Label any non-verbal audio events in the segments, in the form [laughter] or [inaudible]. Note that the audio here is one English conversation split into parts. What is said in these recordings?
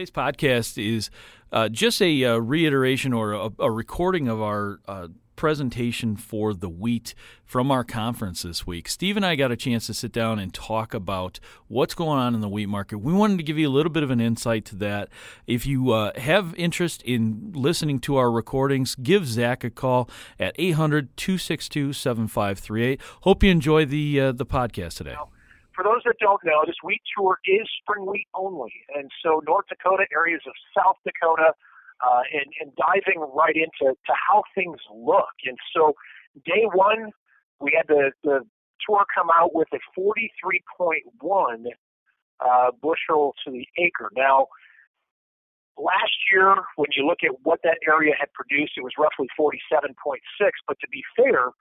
Today's podcast is uh, just a uh, reiteration or a, a, recording of our uh, presentation for the wheat from our conference this week. Steve and I got a chance to sit down and talk about what's going on in the wheat market. We wanted to give you a little bit of an insight to that. If you uh, have interest in listening to our recordings, give Zach a call at 800 262 7538. Hope you enjoy the, uh, the podcast today for those that don't know, this wheat tour is spring wheat only. And so North Dakota, areas of South Dakota, uh, and, and diving right into to how things look. And so day one, we had the, the tour come out with a 43.1 uh, bushel to the acre. Now, last year, when you look at what that area had produced, it was roughly 47.6. But to be fair,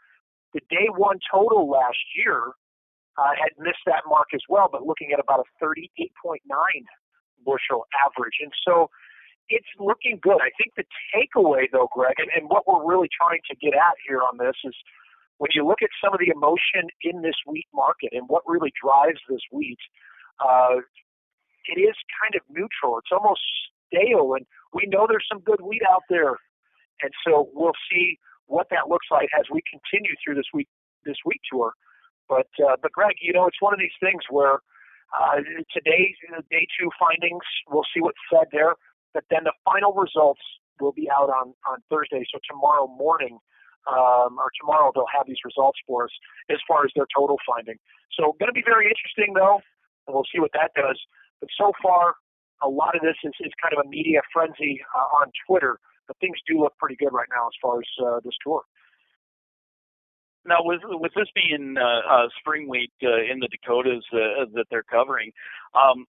the day one total last year uh, had missed that mark as well, but looking at about a 38.9 bushel average. And so it's looking good. I think the takeaway, though, Greg, and, and what we're really trying to get at here on this is when you look at some of the emotion in this wheat market and what really drives this wheat, uh, it is kind of neutral. It's almost stale, and we know there's some good wheat out there, and so we'll see what that looks like as we continue through this week this wheat tour. But uh, but Greg, you know, it's one of these things where uh, today day two findings, we'll see what's said there, but then the final results will be out on on Thursday. So tomorrow morning. Um, or tomorrow they'll have these results for us as far as their total finding. So going to be very interesting though, and we'll see what that does. But so far, a lot of this is, is kind of a media frenzy uh, on Twitter, but things do look pretty good right now as far as uh, this tour. Now, with with this being uh, uh, spring wheat uh, in the Dakotas uh, that they're covering, um,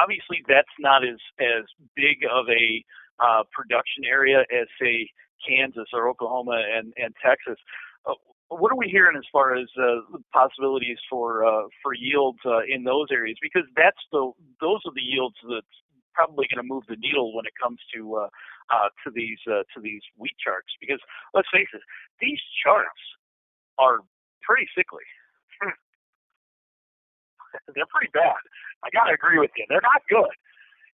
obviously that's not as as big of a uh, production area as say Kansas or Oklahoma and and Texas. Uh, what are we hearing as far as uh, possibilities for uh, for yields uh, in those areas? Because that's the those are the yields that's probably going to move the needle when it comes to uh, uh, to these uh, to these wheat charts. Because let's face it, these charts are pretty sickly. They're pretty bad. I gotta agree with you. They're not good.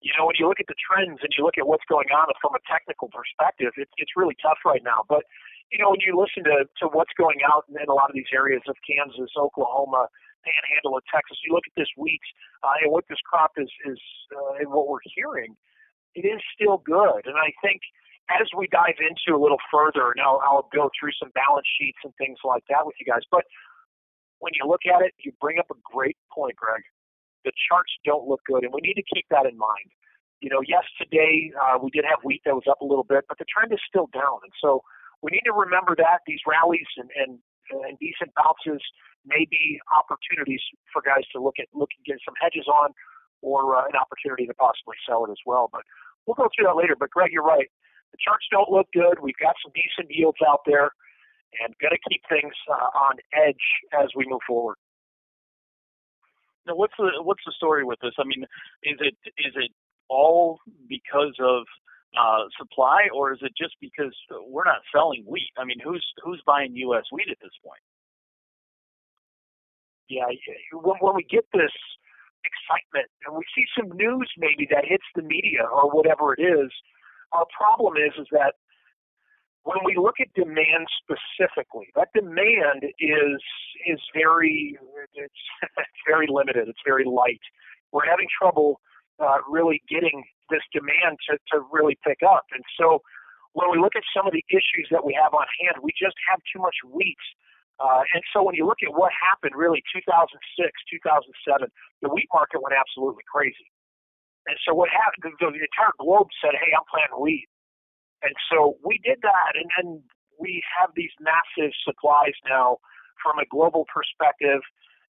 You know, when you look at the trends and you look at what's going on from a technical perspective, it's it's really tough right now. But you know, when you listen to to what's going out in a lot of these areas of Kansas, Oklahoma, Panhandle of Texas, you look at this wheat uh, and what this crop is is uh, and what we're hearing, it is still good. And I think as we dive into a little further, now I'll go through some balance sheets and things like that with you guys. But when you look at it, you bring up a great point, Greg. The charts don't look good, and we need to keep that in mind. You know, yes, today uh, we did have wheat that was up a little bit, but the trend is still down, and so we need to remember that these rallies and and, and decent bounces may be opportunities for guys to look at look and get some hedges on, or uh, an opportunity to possibly sell it as well. But we'll go through that later. But Greg, you're right the charts don't look good. We've got some decent yields out there, and going to keep things uh, on edge as we move forward. Now, what's the what's the story with this? I mean, is it is it all because of uh, supply, or is it just because we're not selling wheat? I mean, who's who's buying U.S. wheat at this point? Yeah, when, when we get this excitement and we see some news maybe that hits the media or whatever it is, our problem is is that when we look at demand specifically, that demand is is very it's, [laughs] it's very limited. It's very light. We're having trouble uh, really getting this demand to, to really pick up. And so when we look at some of the issues that we have on hand, we just have too much wheat. Uh, and so when you look at what happened really 2006, 2007, the wheat market went absolutely crazy. And so what happened, the, the entire globe said, hey, I'm planting wheat. And so we did that, and then we have these massive supplies now from a global perspective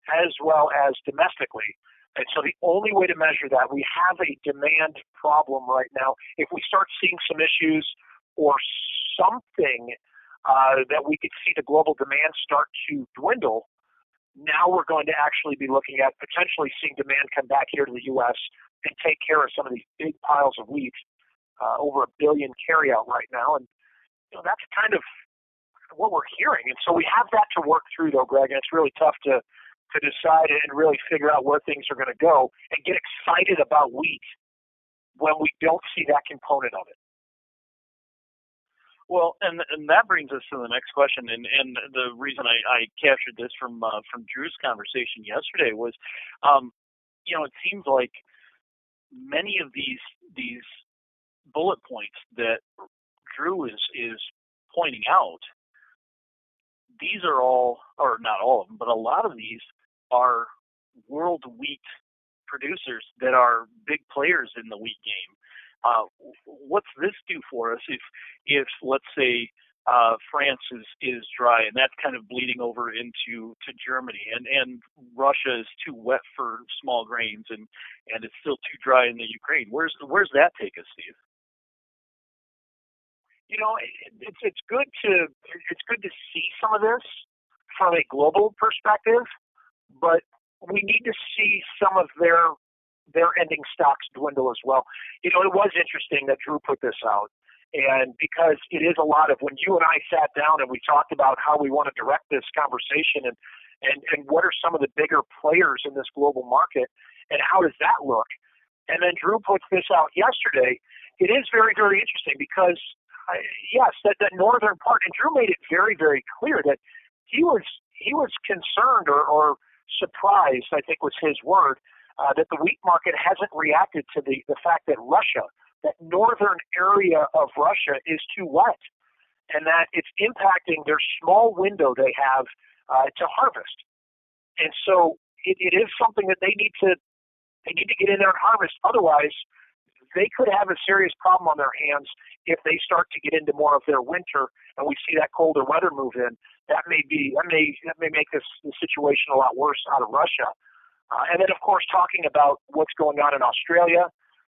as well as domestically. And so the only way to measure that, we have a demand problem right now. If we start seeing some issues or something uh, that we could see the global demand start to dwindle, now we're going to actually be looking at potentially seeing demand come back here to the U.S and take care of some of these big piles of wheat, uh, over a billion carryout right now, and you know that's kind of what we're hearing. And so we have that to work through, though, Greg, and it's really tough to to decide and really figure out where things are going to go and get excited about wheat when we don't see that component of it. Well, and and that brings us to the next question, and and the reason I, I captured this from uh, from Drew's conversation yesterday was, um, you know, it seems like many of these these bullet points that Drew is is pointing out, these are all, or not all of them, but a lot of these are world wheat producers that are big players in the wheat game. Uh, what's this do for us if, if let's say, uh, France is is dry and that's kind of bleeding over into to Germany and and Russia is too wet for small grains and and it's still too dry in the Ukraine. Where's where's that take us, Steve? You know, it's it's good to it's good to see some of this from a global perspective, but we need to see some of their their ending stocks dwindle as well. You know, it was interesting that Drew put this out. And because it is a lot of when you and I sat down and we talked about how we want to direct this conversation and, and, and what are some of the bigger players in this global market and how does that look? And then Drew puts this out yesterday. It is very, very interesting because, yes, that, that northern part, and Drew made it very, very clear that he was he was concerned or, or surprised, I think was his word, uh, that the wheat market hasn't reacted to the, the fact that Russia, that northern area of Russia is too wet and that it's impacting their small window they have uh, to harvest. And so it, it is something that they need to they need to get in there and harvest. Otherwise, they could have a serious problem on their hands if they start to get into more of their winter and we see that colder weather move in. That may be that may that may make this the situation a lot worse out of Russia. Uh, and then, of course, talking about what's going on in Australia.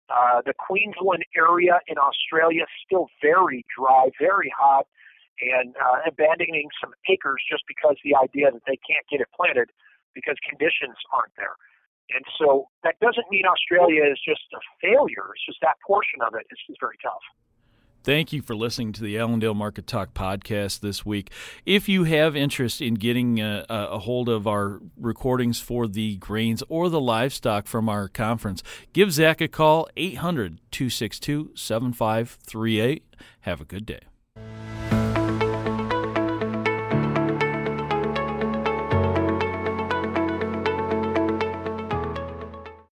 Uh, the Queensland area in Australia still very dry, very hot, and uh, abandoning some acres just because the idea that they can't get it planted because conditions aren't there. And so that doesn't mean Australia is just a failure. It's just that portion of it is, very tough. Thank you for listening to the Allendale Market Talk podcast this week. If you have interest in getting a, a, hold of our recordings for the grains or the livestock from our conference, give Zach a call, 800 262 7538. Have a good day.